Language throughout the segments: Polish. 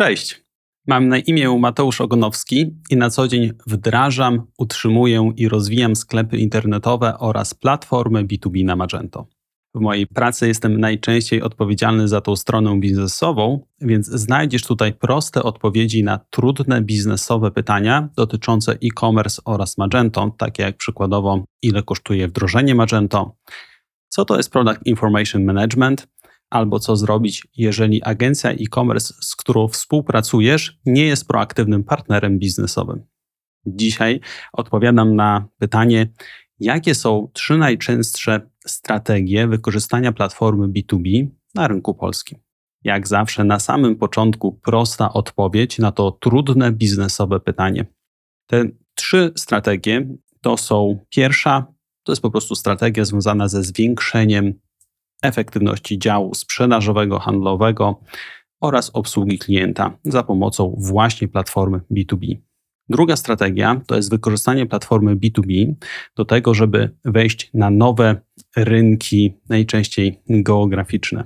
Cześć. Mam na imię Mateusz Ogonowski i na co dzień wdrażam, utrzymuję i rozwijam sklepy internetowe oraz platformy B2B na Magento. W mojej pracy jestem najczęściej odpowiedzialny za tą stronę biznesową, więc znajdziesz tutaj proste odpowiedzi na trudne biznesowe pytania dotyczące e-commerce oraz Magento, takie jak przykładowo ile kosztuje wdrożenie Magento, co to jest Product Information Management, albo co zrobić, jeżeli agencja e-commerce, z którą współpracujesz, nie jest proaktywnym partnerem biznesowym. Dzisiaj odpowiadam na pytanie, jakie są trzy najczęstsze strategie wykorzystania platformy B2B na rynku polskim. Jak zawsze, na samym początku prosta odpowiedź na to trudne biznesowe pytanie. Te trzy strategie to są pierwsza, to jest po prostu strategia związana ze zwiększeniem efektywności działu sprzedażowego, handlowego oraz obsługi klienta za pomocą właśnie platformy B2B. Druga strategia to jest wykorzystanie platformy B2B do tego, żeby wejść na nowe rynki, najczęściej geograficzne.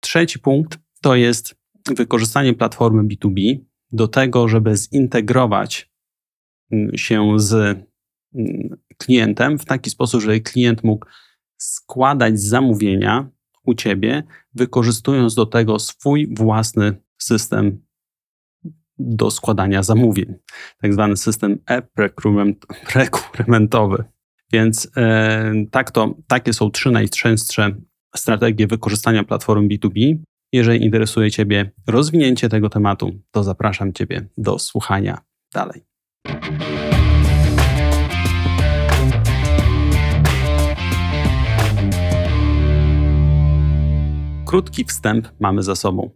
Trzeci punkt to jest wykorzystanie platformy B2B do tego, żeby zintegrować mm, się z mm, klientem w taki sposób, żeby klient mógł składać zamówienia u ciebie, wykorzystując do tego swój własny system do składania zamówień, tak zwany system e-rekrutamentowy. Więc e, tak to, takie są trzy najczęstsze strategie wykorzystania platform B2B. Jeżeli interesuje Ciebie rozwinięcie tego tematu, to zapraszam Ciebie do słuchania dalej. Krótki wstęp mamy za sobą.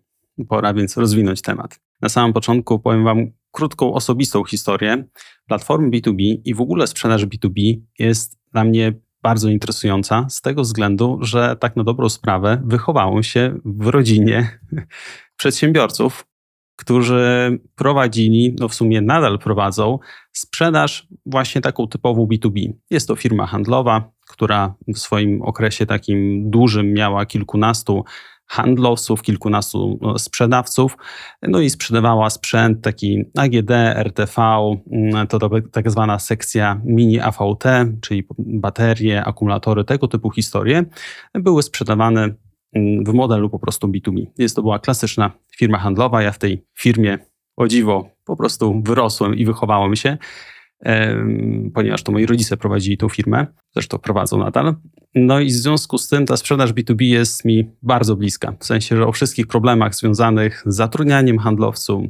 Pora więc rozwinąć temat. Na samym początku powiem Wam krótką, osobistą historię. Platformy B2B i w ogóle sprzedaż B2B jest dla mnie bardzo interesująca z tego względu, że tak na dobrą sprawę wychowałem się w rodzinie przedsiębiorców, którzy prowadzili, no w sumie nadal prowadzą, sprzedaż właśnie taką typową B2B. Jest to firma handlowa, która w swoim okresie takim dużym miała kilkunastu handlowców, kilkunastu no, sprzedawców, no i sprzedawała sprzęt taki AGD, RTV, mm, to, tak zwana sekcja mini AVT, czyli baterie, akumulatory, tego typu historie, były sprzedawane mm, w modelu po prostu B2B. Jest to była klasyczna firma handlowa. Ja w tej firmie, o dziwo, po prostu wyrosłem i wychowałem się ponieważ to moi rodzice prowadzili tą firmę, zresztą prowadzą nadal. No i w związku z tym ta sprzedaż B2B jest mi bardzo bliska. W sensie, że o wszystkich problemach związanych z zatrudnianiem handlowców,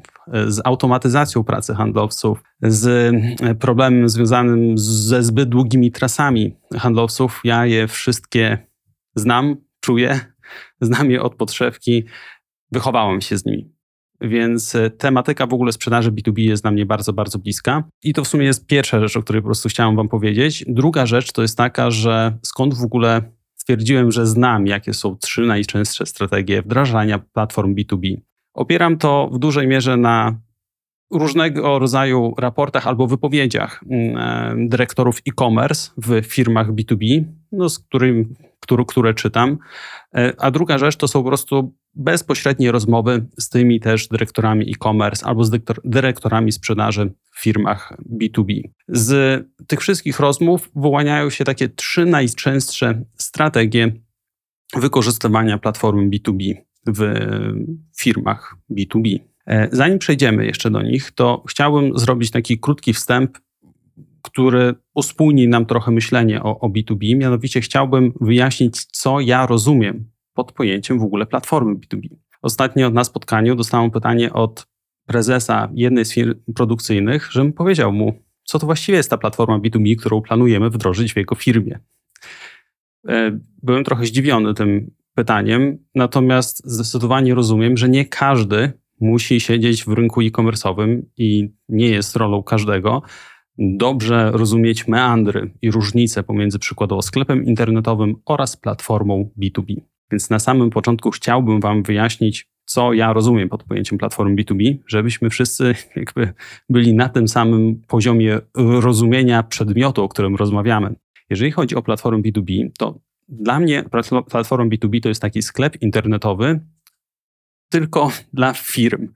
z automatyzacją pracy handlowców, z problemem związanym ze zbyt długimi trasami handlowców, ja je wszystkie znam, czuję, znam je od podszewki, wychowałem się z nimi. Więc e, tematyka w ogóle sprzedaży B2B jest dla mnie bardzo, bardzo bliska. I to w sumie jest pierwsza rzecz, o której po prostu chciałem Wam powiedzieć. Druga rzecz to jest taka, że skąd w ogóle stwierdziłem, że znam, jakie są trzy najczęstsze strategie wdrażania platform B2B. Opieram to w dużej mierze na różnego rodzaju raportach albo wypowiedziach mm, e, dyrektorów e-commerce w firmach B2B, no, z którym, które, które czytam. E, a druga rzecz to są po prostu bezpośrednie rozmowy z tymi też dyrektorami e-commerce albo z dyrektorami sprzedaży w firmach B2B. Z tych wszystkich rozmów wyłaniają się takie trzy najczęstsze strategie wykorzystywania platformy B2B w firmach B2B. E, zanim przejdziemy jeszcze do nich, to chciałbym zrobić taki krótki wstęp, który uspójni nam trochę myślenie o, o B2B. Mianowicie chciałbym wyjaśnić, co ja rozumiem pod pojęciem w ogóle platformy B2B. Ostatnio na spotkaniu dostałem pytanie od prezesa jednej z firm produkcyjnych, żebym powiedział mu, co to właściwie jest ta platforma B2B, którą planujemy wdrożyć w jego firmie. E, byłem trochę zdziwiony tym pytaniem, natomiast zdecydowanie rozumiem, że nie każdy musi siedzieć w rynku e-commerce'owym i nie jest rolą każdego dobrze rozumieć meandry i różnice pomiędzy przykładowo sklepem internetowym oraz platformą B2B. Więc na samym początku chciałbym Wam wyjaśnić, co ja rozumiem pod pojęciem platformy B2B, żebyśmy wszyscy jakby byli na tym samym poziomie rozumienia przedmiotu, o którym rozmawiamy. Jeżeli chodzi o platformę B2B, to dla mnie platforma B2B to jest taki sklep internetowy tylko dla firm,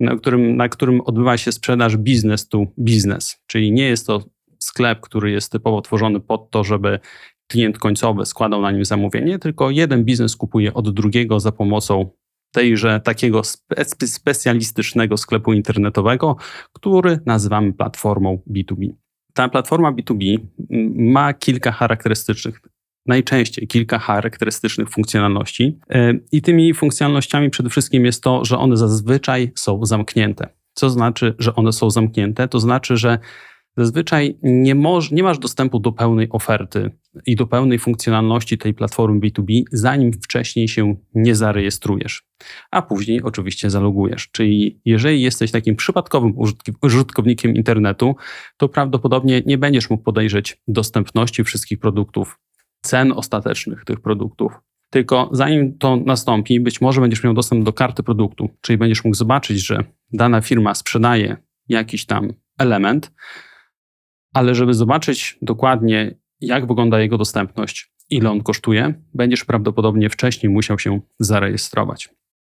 na którym, na którym odbywa się sprzedaż business to business, czyli nie jest to sklep, który jest typowo tworzony pod to, żeby klient końcowy składał na nim zamówienie, tylko jeden biznes kupuje od drugiego za pomocą tejże takiego spe specjalistycznego sklepu internetowego, który nazywamy platformą B2B. Ta platforma B2B ma kilka charakterystycznych najczęściej kilka charakterystycznych funkcjonalności. E, I tymi funkcjonalnościami przede wszystkim jest to, że one zazwyczaj są zamknięte. Co znaczy, że one są zamknięte? To znaczy, że zazwyczaj nie, moż, nie masz dostępu do pełnej oferty i do pełnej funkcjonalności tej platformy B2B, zanim wcześniej się nie zarejestrujesz, a później oczywiście zalogujesz. Czyli jeżeli jesteś takim przypadkowym użytkownikiem internetu, to prawdopodobnie nie będziesz mógł podejrzeć dostępności wszystkich produktów, cen ostatecznych tych produktów. Tylko zanim to nastąpi, być może będziesz miał dostęp do karty produktu, czyli będziesz mógł zobaczyć, że dana firma sprzedaje jakiś tam element, ale żeby zobaczyć dokładnie, jak wygląda jego dostępność, ile on kosztuje, będziesz prawdopodobnie wcześniej musiał się zarejestrować.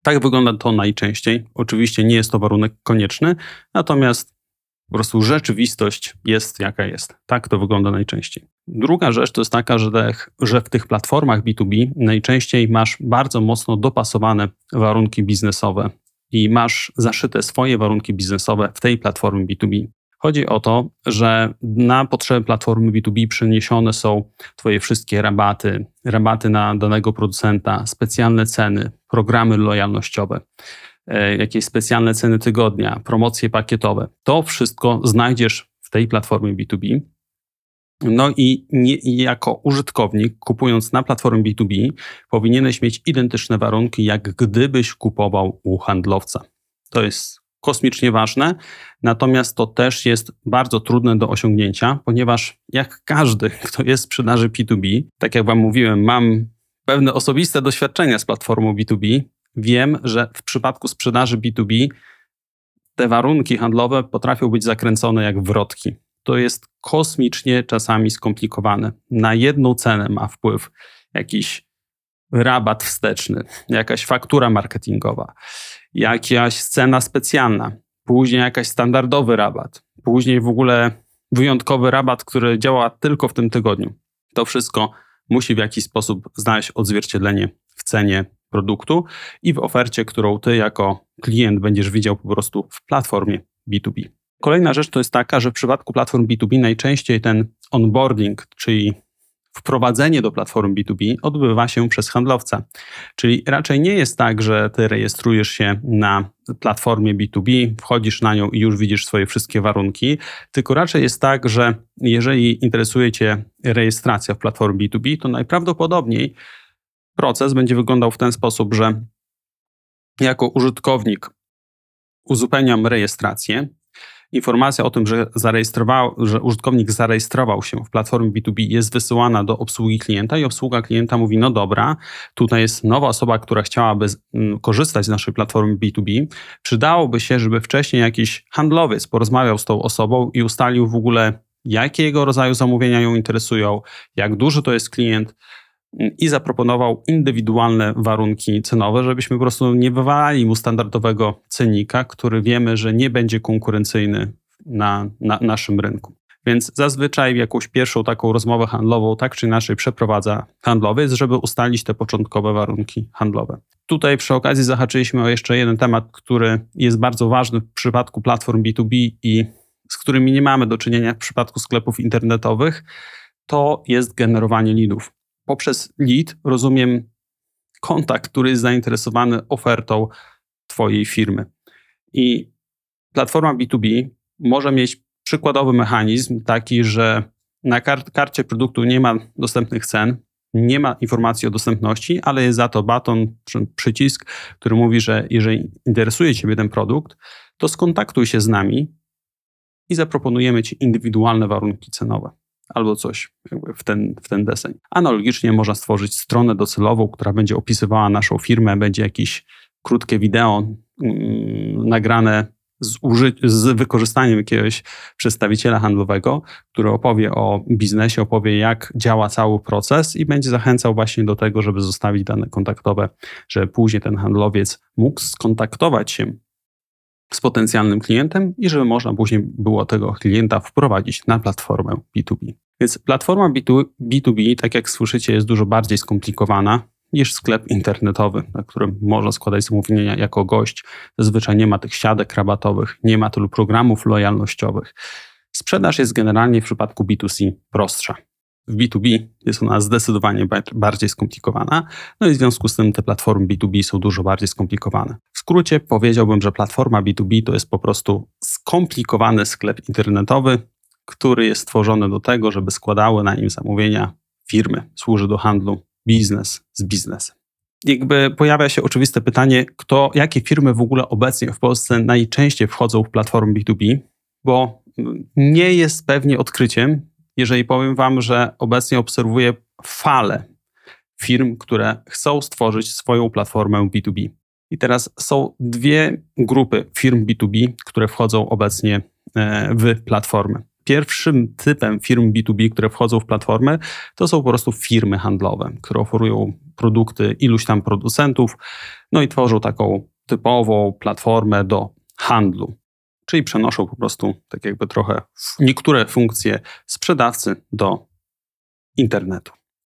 Tak wygląda to najczęściej. Oczywiście nie jest to warunek konieczny, natomiast po prostu rzeczywistość jest jaka jest. Tak to wygląda najczęściej. Druga rzecz to jest taka, że, że w tych platformach B2B najczęściej masz bardzo mocno dopasowane warunki biznesowe i masz zaszyte swoje warunki biznesowe w tej platformie B2B. Chodzi o to, że na potrzeby platformy B2B przeniesione są Twoje wszystkie rabaty, rabaty na danego producenta, specjalne ceny, programy lojalnościowe, jakieś specjalne ceny tygodnia, promocje pakietowe. To wszystko znajdziesz w tej platformie B2B. No i nie, jako użytkownik, kupując na platformie B2B, powinieneś mieć identyczne warunki, jak gdybyś kupował u handlowca. To jest kosmicznie ważne, natomiast to też jest bardzo trudne do osiągnięcia, ponieważ jak każdy, kto jest w sprzedaży B2B, tak jak Wam mówiłem, mam pewne osobiste doświadczenia z platformą B2B, wiem, że w przypadku sprzedaży B2B te warunki handlowe potrafią być zakręcone jak wrotki. To jest kosmicznie czasami skomplikowane. Na jedną cenę ma wpływ jakiś rabat wsteczny, jakaś faktura marketingowa, jakaś scena specjalna, później jakaś standardowy rabat, później w ogóle wyjątkowy rabat, który działa tylko w tym tygodniu. To wszystko musi w jakiś sposób znaleźć odzwierciedlenie w cenie produktu i w ofercie, którą ty jako klient będziesz widział po prostu w platformie B2B. Kolejna rzecz to jest taka, że w przypadku platform B2B najczęściej ten onboarding, czyli wprowadzenie do platform B2B odbywa się przez handlowca. Czyli raczej nie jest tak, że ty rejestrujesz się na platformie B2B, wchodzisz na nią i już widzisz swoje wszystkie warunki, tylko raczej jest tak, że jeżeli interesuje cię rejestracja w platformie B2B, to najprawdopodobniej proces będzie wyglądał w ten sposób, że jako użytkownik uzupełniam rejestrację, informacja o tym, że, zarejestrował, że użytkownik zarejestrował się w platformie B2B jest wysyłana do obsługi klienta i obsługa klienta mówi, no dobra, tutaj jest nowa osoba, która chciałaby mm, korzystać z naszej platformy B2B. Przydałoby się, żeby wcześniej jakiś handlowiec porozmawiał z tą osobą i ustalił w ogóle, jakiego rodzaju zamówienia ją interesują, jak duży to jest klient, i zaproponował indywidualne warunki cenowe, żebyśmy po prostu nie wywalali mu standardowego cenika, który wiemy, że nie będzie konkurencyjny na, na naszym rynku. Więc zazwyczaj jakąś pierwszą taką rozmowę handlową tak czy inaczej przeprowadza handlowiec, żeby ustalić te początkowe warunki handlowe. Tutaj przy okazji zahaczyliśmy o jeszcze jeden temat, który jest bardzo ważny w przypadku platform B2B i z którymi nie mamy do czynienia w przypadku sklepów internetowych, to jest generowanie leadów poprzez lead rozumiem kontakt, który jest zainteresowany ofertą Twojej firmy. I platforma B2B może mieć przykładowy mechanizm taki, że na kar karcie produktu nie ma dostępnych cen, nie ma informacji o dostępności, ale jest za to baton, przycisk, który mówi, że jeżeli interesuje Ciebie ten produkt, to skontaktuj się z nami i zaproponujemy Ci indywidualne warunki cenowe albo coś w ten, w ten deseń. Analogicznie można stworzyć stronę docelową, która będzie opisywała naszą firmę, będzie jakieś krótkie wideo mm, nagrane z, z wykorzystaniem jakiegoś przedstawiciela handlowego, który opowie o biznesie, opowie jak działa cały proces i będzie zachęcał właśnie do tego, żeby zostawić dane kontaktowe, żeby później ten handlowiec mógł skontaktować się z potencjalnym klientem i żeby można później było tego klienta wprowadzić na platformę B2B. Więc platforma B2B, tak jak słyszycie, jest dużo bardziej skomplikowana niż sklep internetowy, na którym można składać zamówienia jako gość. Zazwyczaj nie ma tych siadek rabatowych, nie ma tylu programów lojalnościowych. Sprzedaż jest generalnie w przypadku B2C prostsza. W B2B jest ona zdecydowanie bardziej skomplikowana, no i w związku z tym te platformy B2B są dużo bardziej skomplikowane. W skrócie powiedziałbym, że platforma B2B to jest po prostu skomplikowany sklep internetowy, który jest stworzony do tego, żeby składały na nim zamówienia firmy. Służy do handlu biznes z biznesem. Jakby pojawia się oczywiste pytanie, kto, jakie firmy w ogóle obecnie w Polsce najczęściej wchodzą w platformy B2B, bo nie jest pewnie odkryciem, jeżeli powiem Wam, że obecnie obserwuję falę firm, które chcą stworzyć swoją platformę B2B. I teraz są dwie grupy firm B2B, które wchodzą obecnie e, w platformy. Pierwszym typem firm B2B, które wchodzą w platformę, to są po prostu firmy handlowe, które oferują produkty iluś tam producentów, no i tworzą taką typową platformę do handlu. Czyli przenoszą po prostu tak jakby trochę niektóre funkcje sprzedawcy do internetu.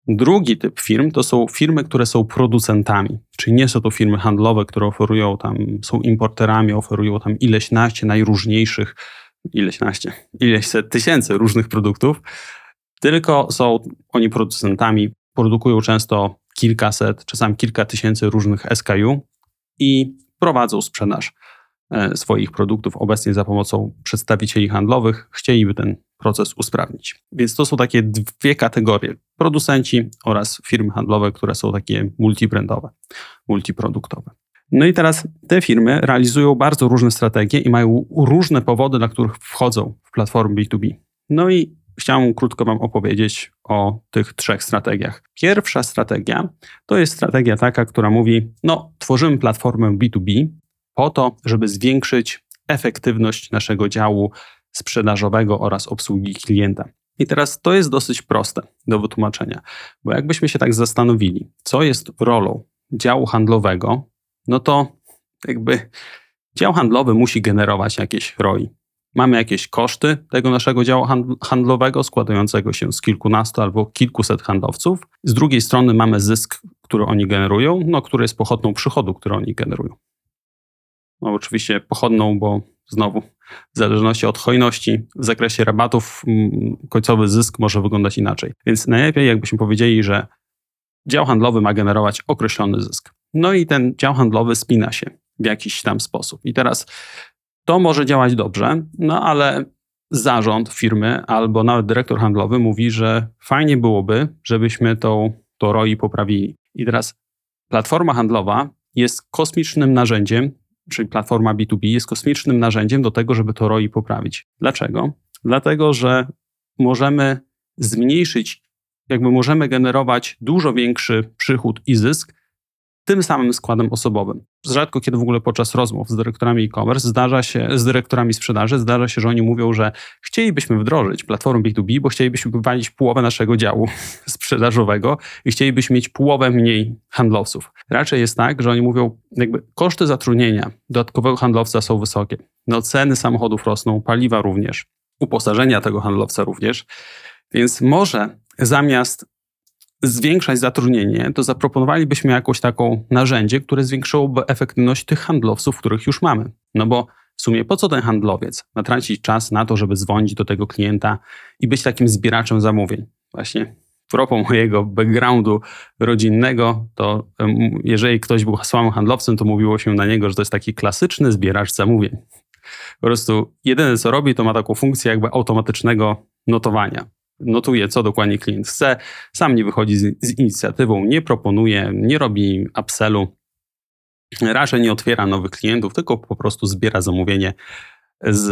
Drugi typ firm to są firmy, które są producentami, czyli nie są to firmy handlowe, które oferują tam, są importerami, oferują tam ileś naście najróżniejszych ileś naście, ileś set tysięcy różnych produktów, tylko są oni producentami, produkują często kilkaset, czasami kilka tysięcy różnych SKU i prowadzą sprzedaż swoich produktów obecnie za pomocą przedstawicieli handlowych, chcieliby ten proces usprawnić. Więc to są takie dwie kategorie: producenci oraz firmy handlowe, które są takie multibrandowe, multiproduktowe. No i teraz te firmy realizują bardzo różne strategie i mają różne powody, dla których wchodzą w platformy B2B. No i chciałem krótko Wam opowiedzieć o tych trzech strategiach. Pierwsza strategia to jest strategia taka, która mówi: No, tworzymy platformę B2B po to, żeby zwiększyć efektywność naszego działu sprzedażowego oraz obsługi klienta. I teraz to jest dosyć proste do wytłumaczenia, bo jakbyśmy się tak zastanowili, co jest rolą działu handlowego no to jakby dział handlowy musi generować jakieś ROI. Mamy jakieś koszty tego naszego działu handlowego składającego się z kilkunastu albo kilkuset handlowców. Z drugiej strony mamy zysk, który oni generują, no, który jest pochodną przychodu, który oni generują. No oczywiście pochodną, bo znowu w zależności od hojności w zakresie rabatów mm, końcowy zysk może wyglądać inaczej. Więc najlepiej jakbyśmy powiedzieli, że dział handlowy ma generować określony zysk. No i ten dział handlowy spina się w jakiś tam sposób. I teraz to może działać dobrze, no ale zarząd firmy albo nawet dyrektor handlowy mówi, że fajnie byłoby, żebyśmy tą, to ROI poprawili. I teraz platforma handlowa jest kosmicznym narzędziem, czyli platforma B2B jest kosmicznym narzędziem do tego, żeby to ROI poprawić. Dlaczego? Dlatego, że możemy zmniejszyć, jakby możemy generować dużo większy przychód i zysk tym samym składem osobowym. Rzadko kiedy w ogóle podczas rozmów z dyrektorami e-commerce zdarza się, z dyrektorami sprzedaży, zdarza się, że oni mówią, że chcielibyśmy wdrożyć platformę B2B, bo chcielibyśmy wywalić połowę naszego działu sprzedażowego i chcielibyśmy mieć połowę mniej handlowców. Raczej jest tak, że oni mówią, jakby koszty zatrudnienia dodatkowego handlowca są wysokie. No ceny samochodów rosną, paliwa również, uposażenia tego handlowca również. Więc może zamiast zwiększać zatrudnienie, to zaproponowalibyśmy jakąś taką narzędzie, które zwiększyłoby efektywność tych handlowców, których już mamy. No bo w sumie po co ten handlowiec ma tracić czas na to, żeby dzwonić do tego klienta i być takim zbieraczem zamówień? Właśnie propos mojego backgroundu rodzinnego, to jeżeli ktoś był słabym handlowcem, to mówiło się na niego, że to jest taki klasyczny zbieracz zamówień. Po prostu jedyne co robi, to ma taką funkcję jakby automatycznego notowania notuje, co dokładnie klient chce, sam nie wychodzi z, z inicjatywą, nie proponuje, nie robi upsellu, raczej nie otwiera nowych klientów, tylko po prostu zbiera zamówienie z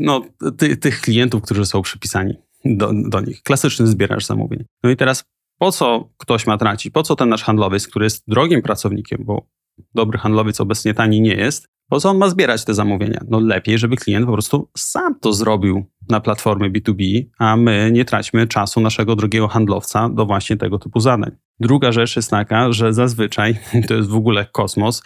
no, ty, tych klientów, którzy są przypisani do, do nich. Klasyczny zbieracz zamówień. No i teraz po co ktoś ma tracić? Po co ten nasz handlowiec, który jest drogim pracownikiem, bo dobry handlowiec obecnie tani nie jest, Po co on ma zbierać te zamówienia? No lepiej, żeby klient po prostu sam to zrobił na platformie B2B, a my nie traćmy czasu naszego drugiego handlowca do właśnie tego typu zadań. Druga rzecz jest taka, że zazwyczaj, to jest w ogóle kosmos,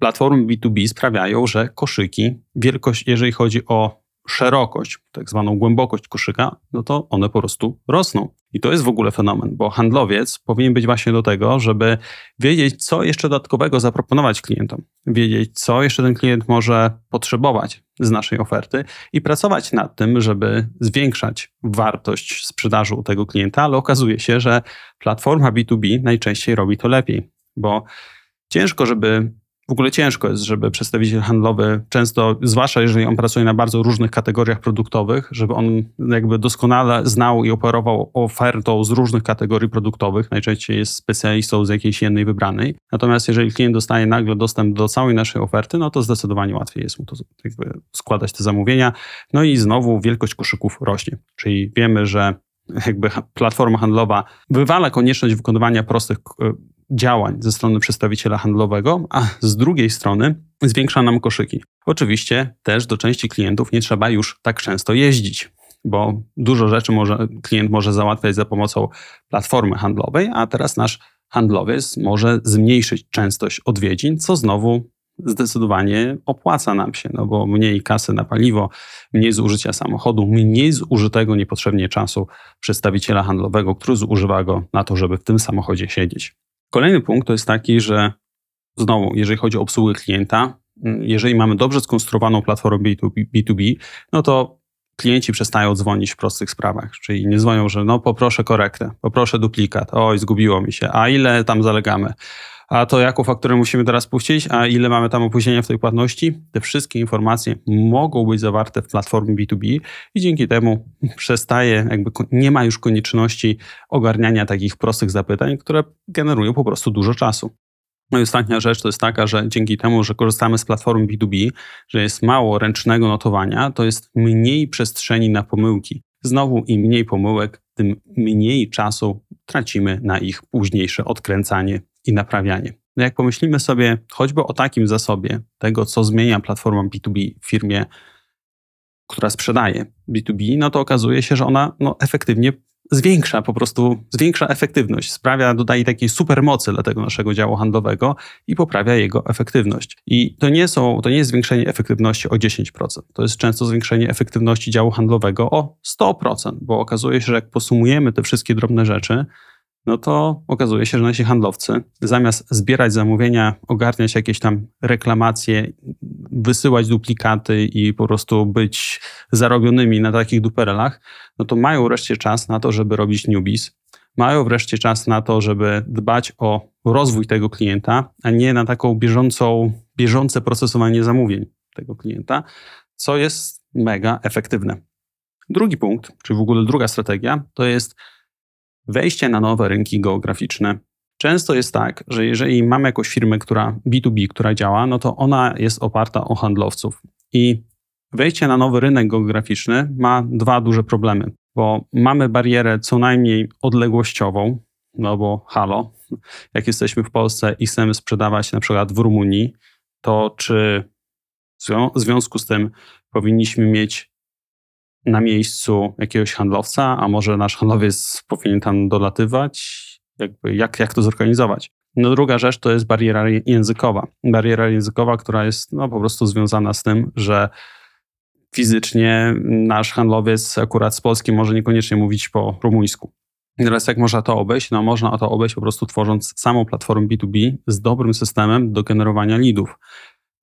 platformy B2B sprawiają, że koszyki, wielkość, jeżeli chodzi o szerokość, tak zwaną głębokość koszyka, no to one po prostu rosną. I to jest w ogóle fenomen, bo handlowiec powinien być właśnie do tego, żeby wiedzieć, co jeszcze dodatkowego zaproponować klientom, wiedzieć, co jeszcze ten klient może potrzebować z naszej oferty i pracować nad tym, żeby zwiększać wartość sprzedaży u tego klienta, ale okazuje się, że platforma B2B najczęściej robi to lepiej, bo ciężko, żeby w ogóle ciężko jest, żeby przedstawiciel handlowy, często, zwłaszcza jeżeli on pracuje na bardzo różnych kategoriach produktowych, żeby on jakby doskonale znał i operował ofertą z różnych kategorii produktowych. Najczęściej jest specjalistą z jakiejś jednej wybranej. Natomiast jeżeli klient dostaje nagle dostęp do całej naszej oferty, no to zdecydowanie łatwiej jest mu to składać te zamówienia. No i znowu wielkość koszyków rośnie. Czyli wiemy, że jakby platforma handlowa wywala konieczność wykonywania prostych działań ze strony przedstawiciela handlowego, a z drugiej strony zwiększa nam koszyki. Oczywiście też do części klientów nie trzeba już tak często jeździć, bo dużo rzeczy może, klient może załatwiać za pomocą platformy handlowej, a teraz nasz handlowiec może zmniejszyć częstość odwiedzin, co znowu zdecydowanie opłaca nam się, no bo mniej kasy na paliwo, mniej zużycia samochodu, mniej zużytego niepotrzebnie czasu przedstawiciela handlowego, który zużywa go na to, żeby w tym samochodzie siedzieć. Kolejny punkt to jest taki, że znowu, jeżeli chodzi o obsługę klienta, mm, jeżeli mamy dobrze skonstruowaną platformę B2B, B2B no to klienci przestają dzwonić w prostych sprawach, czyli nie dzwonią, że no poproszę korektę, poproszę duplikat, oj zgubiło mi się, a ile tam zalegamy, a to jaką fakturę musimy teraz puścić, a ile mamy tam opóźnienia w tej płatności. Te wszystkie informacje mogą być zawarte w platformie B2B i dzięki temu przestaje, jakby nie ma już konieczności ogarniania takich prostych zapytań, które generują po prostu dużo czasu. No i ostatnia rzecz to jest taka, że dzięki temu, że korzystamy z platformy B2B, że jest mało ręcznego notowania, to jest mniej przestrzeni na pomyłki. Znowu im mniej pomyłek, tym mniej czasu tracimy na ich późniejsze odkręcanie i naprawianie. No jak pomyślimy sobie choćby o takim zasobie tego, co zmienia platforma B2B w firmie, która sprzedaje B2B, no to okazuje się, że ona no, efektywnie zwiększa po prostu, zwiększa efektywność, sprawia, dodaje takiej supermocy dla tego naszego działu handlowego i poprawia jego efektywność. I to nie, są, to nie jest zwiększenie efektywności o 10%, to jest często zwiększenie efektywności działu handlowego o 100%, bo okazuje się, że jak posumujemy te wszystkie drobne rzeczy, no to okazuje się, że nasi handlowcy zamiast zbierać zamówienia, ogarniać jakieś tam reklamacje, wysyłać duplikaty i po prostu być zarobionymi na takich duperelach, no to mają wreszcie czas na to, żeby robić newbies, mają wreszcie czas na to, żeby dbać o rozwój tego klienta, a nie na taką bieżącą, bieżące procesowanie zamówień tego klienta, co jest mega efektywne. Drugi punkt, czy w ogóle druga strategia, to jest wejście na nowe rynki geograficzne. Często jest tak, że jeżeli mamy jakąś firmę, która B2B, która działa, no to ona jest oparta o handlowców. I wejście na nowy rynek geograficzny ma dwa duże problemy, bo mamy barierę co najmniej odległościową, no bo halo, jak jesteśmy w Polsce i chcemy sprzedawać na przykład w Rumunii, to czy w związku z tym powinniśmy mieć na miejscu jakiegoś handlowca, a może nasz handlowiec powinien tam dolatywać? Jakby jak, jak to zorganizować? No druga rzecz to jest bariera językowa. Bariera językowa, która jest no, po prostu związana z tym, że fizycznie nasz handlowiec akurat z Polski może niekoniecznie mówić po rumuńsku. teraz jak można to obejść? No można to obejść po prostu tworząc samą platformę B2B z dobrym systemem do generowania leadów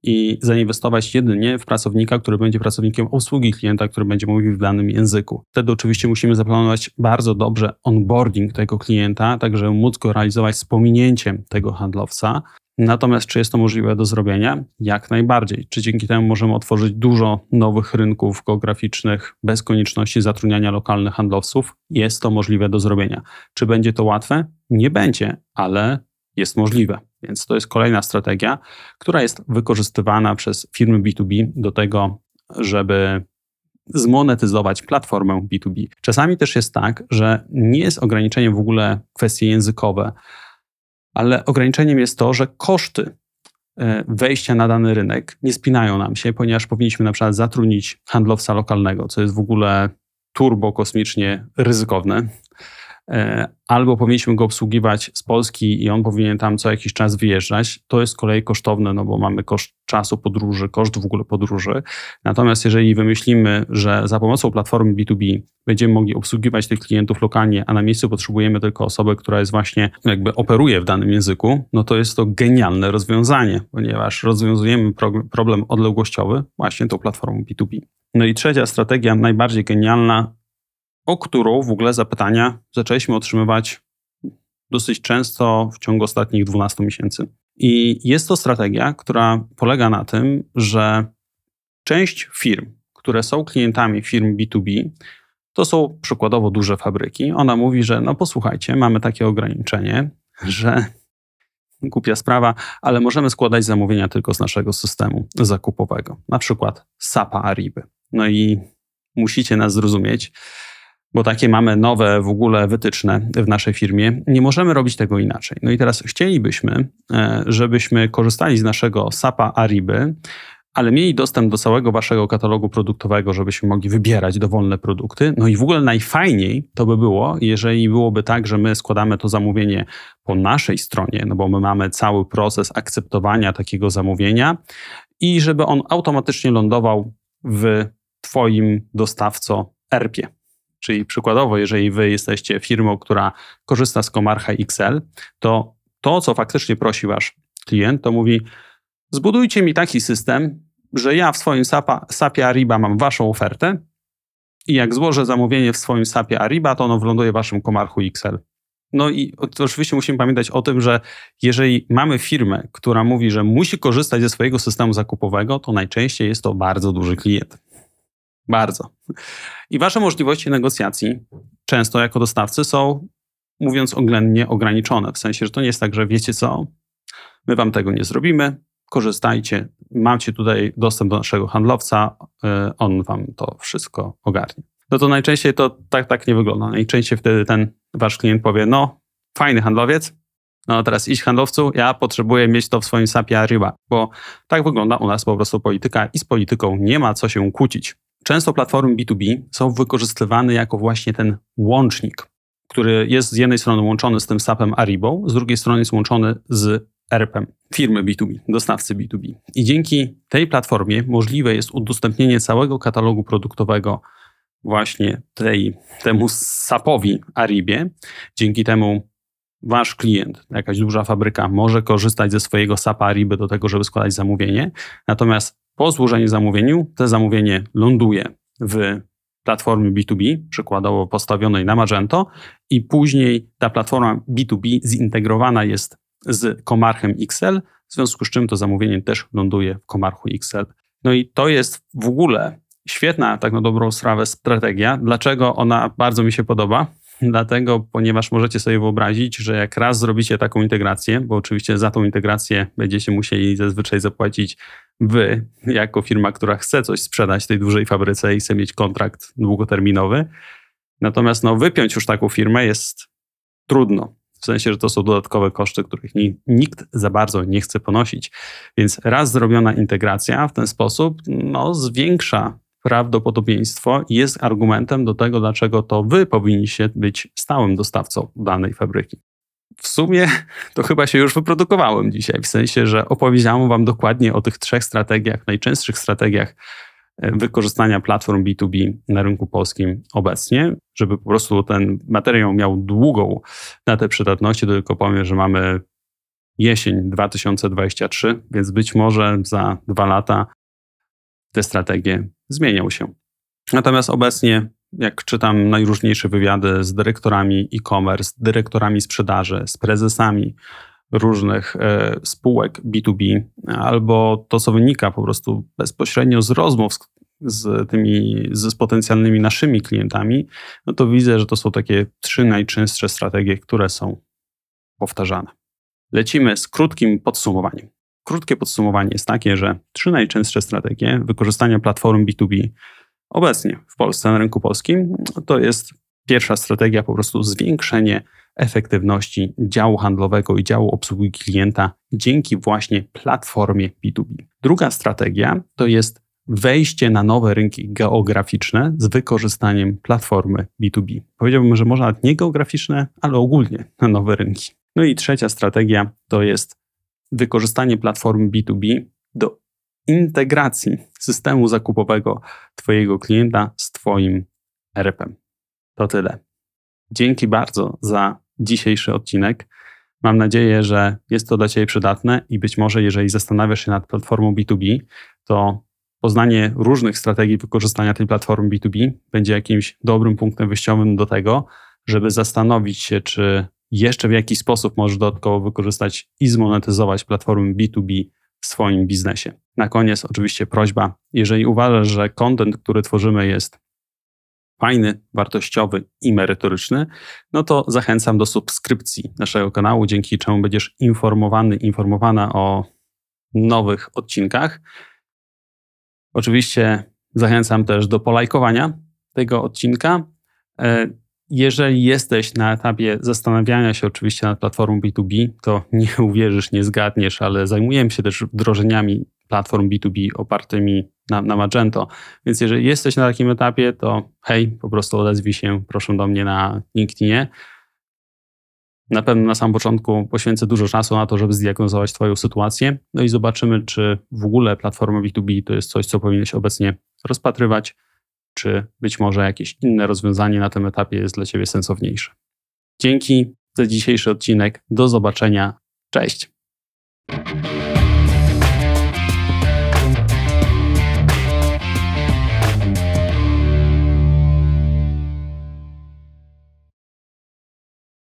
i zainwestować jedynie w pracownika, który będzie pracownikiem obsługi klienta, który będzie mówił w danym języku. Wtedy oczywiście musimy zaplanować bardzo dobrze onboarding tego klienta, tak żeby móc go realizować z pominięciem tego handlowca. Natomiast czy jest to możliwe do zrobienia? Jak najbardziej. Czy dzięki temu możemy otworzyć dużo nowych rynków geograficznych bez konieczności zatrudniania lokalnych handlowców? Jest to możliwe do zrobienia. Czy będzie to łatwe? Nie będzie, ale jest możliwe. Więc to jest kolejna strategia, która jest wykorzystywana przez firmy B2B do tego, żeby zmonetyzować platformę B2B. Czasami też jest tak, że nie jest ograniczeniem w ogóle kwestie językowe, ale ograniczeniem jest to, że koszty e, wejścia na dany rynek nie spinają nam się, ponieważ powinniśmy na przykład zatrudnić handlowca lokalnego, co jest w ogóle turbo kosmicznie ryzykowne. E, albo powinniśmy go obsługiwać z Polski i on powinien tam co jakiś czas wyjeżdżać. To jest z kolei kosztowne, no bo mamy koszt czasu podróży, koszt w ogóle podróży. Natomiast jeżeli wymyślimy, że za pomocą platformy B2B będziemy mogli obsługiwać tych klientów lokalnie, a na miejscu potrzebujemy tylko osobę, która jest właśnie jakby operuje w danym języku, no to jest to genialne rozwiązanie, ponieważ rozwiązujemy problem odległościowy właśnie tą platformą B2B. No i trzecia strategia, najbardziej genialna, o którą w ogóle zapytania zaczęliśmy otrzymywać dosyć często w ciągu ostatnich 12 miesięcy. I jest to strategia, która polega na tym, że część firm, które są klientami firm B2B, to są przykładowo duże fabryki. Ona mówi, że no posłuchajcie, mamy takie ograniczenie, że głupia sprawa, ale możemy składać zamówienia tylko z naszego systemu zakupowego, na przykład SAPA Ariby. No i musicie nas zrozumieć, bo takie mamy nowe w ogóle wytyczne w naszej firmie. Nie możemy robić tego inaczej. No i teraz chcielibyśmy, e, żebyśmy korzystali z naszego SAPA Ariby, ale mieli dostęp do całego waszego katalogu produktowego, żebyśmy mogli wybierać dowolne produkty. No i w ogóle najfajniej to by było, jeżeli byłoby tak, że my składamy to zamówienie po naszej stronie, no bo my mamy cały proces akceptowania takiego zamówienia i żeby on automatycznie lądował w twoim dostawco ERP-ie. Czyli przykładowo, jeżeli wy jesteście firmą, która korzysta z Komarcha XL, to to, co faktycznie prosi wasz klient, to mówi zbudujcie mi taki system, że ja w swoim SAPie SAPie Ariba mam waszą ofertę i jak złożę zamówienie w swoim SAPie Ariba, to ono wląduje w waszym Komarchu XL. No i oczywiście musimy pamiętać o tym, że jeżeli mamy firmę, która mówi, że musi korzystać ze swojego systemu zakupowego, to najczęściej jest to bardzo duży klient. Bardzo. I wasze możliwości negocjacji często jako dostawcy są, mówiąc oględnie, ograniczone. W sensie, że to nie jest tak, że wiecie co, my wam tego nie zrobimy, korzystajcie, macie tutaj dostęp do naszego handlowca, y, on wam to wszystko ogarnie. No to najczęściej to tak, tak nie wygląda. Najczęściej wtedy ten wasz klient powie, no fajny handlowiec, no teraz iść handlowcu, ja potrzebuję mieć to w swoim SAPie Ariba, bo tak wygląda u nas po prostu polityka i z polityką nie ma co się kłócić. Często platformy B2B są wykorzystywane jako właśnie ten łącznik, który jest z jednej strony łączony z tym SAP-em Aribo, z drugiej strony jest łączony z ERP-em firmy B2B, dostawcy B2B. I dzięki tej platformie możliwe jest udostępnienie całego katalogu produktowego właśnie tej, temu SAP-owi Aribie. Dzięki temu wasz klient, jakaś duża fabryka, może korzystać ze swojego SAP-a Ariby do tego, żeby składać zamówienie. Natomiast po złożeniu zamówieniu, to zamówienie ląduje w platformie B2B, przykładowo postawionej na Magento, i później ta platforma B2B zintegrowana jest z Komarchem XL, w związku z czym to zamówienie też ląduje w Komarchu XL. No i to jest w ogóle świetna, tak na dobrą sprawę, strategia. Dlaczego ona bardzo mi się podoba? Dlatego, ponieważ możecie sobie wyobrazić, że jak raz zrobicie taką integrację, bo oczywiście za tą integrację będziecie musieli zazwyczaj zapłacić wy, jako firma, która chce coś sprzedać tej dużej fabryce i chce mieć kontrakt długoterminowy. Natomiast no, wypiąć już taką firmę jest trudno. W sensie, że to są dodatkowe koszty, których nikt za bardzo nie chce ponosić. Więc raz zrobiona integracja w ten sposób no, zwiększa prawdopodobieństwo i jest argumentem do tego, dlaczego to wy powinniście być stałym dostawcą danej fabryki. W sumie to chyba się już wyprodukowałem dzisiaj, w sensie, że opowiedziałem wam dokładnie o tych trzech strategiach, najczęstszych strategiach e, wykorzystania platform B2B na rynku polskim obecnie, żeby po prostu ten materiał miał długą datę przydatności, tylko powiem, że mamy jesień 2023, więc być może za dwa lata te strategie zmienią się. Natomiast obecnie, jak czytam najróżniejsze wywiady z dyrektorami e-commerce, dyrektorami sprzedaży, z prezesami różnych e, spółek B2B, albo to, co wynika po prostu bezpośrednio z rozmów z, z tymi, z potencjalnymi naszymi klientami, no to widzę, że to są takie trzy najczęstsze strategie, które są powtarzane. Lecimy z krótkim podsumowaniem. Krótkie podsumowanie jest takie, że trzy najczęstsze strategie wykorzystania platform B2B obecnie w Polsce, na rynku polskim, to jest pierwsza strategia po prostu zwiększenie efektywności działu handlowego i działu obsługi klienta dzięki właśnie platformie B2B. Druga strategia to jest wejście na nowe rynki geograficzne z wykorzystaniem platformy B2B. Powiedziałbym, że może nawet nie geograficzne, ale ogólnie na nowe rynki. No i trzecia strategia to jest wykorzystanie platformy B2B do integracji systemu zakupowego Twojego klienta z Twoim RP. To tyle. Dzięki bardzo za dzisiejszy odcinek. Mam nadzieję, że jest to dla Ciebie przydatne i być może, jeżeli zastanawiasz się nad platformą B2B, to poznanie różnych strategii wykorzystania tej platformy B2B będzie jakimś dobrym punktem wyjściowym do tego, żeby zastanowić się, czy jeszcze w jakiś sposób możesz dodatkowo wykorzystać i zmonetyzować platformę B2B w swoim biznesie. Na koniec oczywiście prośba, jeżeli uważasz, że content, który tworzymy jest fajny, wartościowy i merytoryczny, no to zachęcam do subskrypcji naszego kanału, dzięki czemu będziesz informowany, informowana o nowych odcinkach. Oczywiście zachęcam też do polajkowania tego odcinka. Jeżeli jesteś na etapie zastanawiania się oczywiście nad platformą B2B, to nie uwierzysz, nie zgadniesz, ale zajmujemy się też wdrożeniami platform B2B opartymi na, na Magento. Więc jeżeli jesteś na takim etapie, to hej, po prostu odezwij się, proszę do mnie na LinkedInie. Na pewno na samym początku poświęcę dużo czasu na to, żeby zdiagnozować Twoją sytuację. No i zobaczymy, czy w ogóle platforma B2B to jest coś, co powinieneś obecnie rozpatrywać, czy być może jakieś inne rozwiązanie na tym etapie jest dla Ciebie sensowniejsze. Dzięki za dzisiejszy odcinek. Do zobaczenia. Cześć.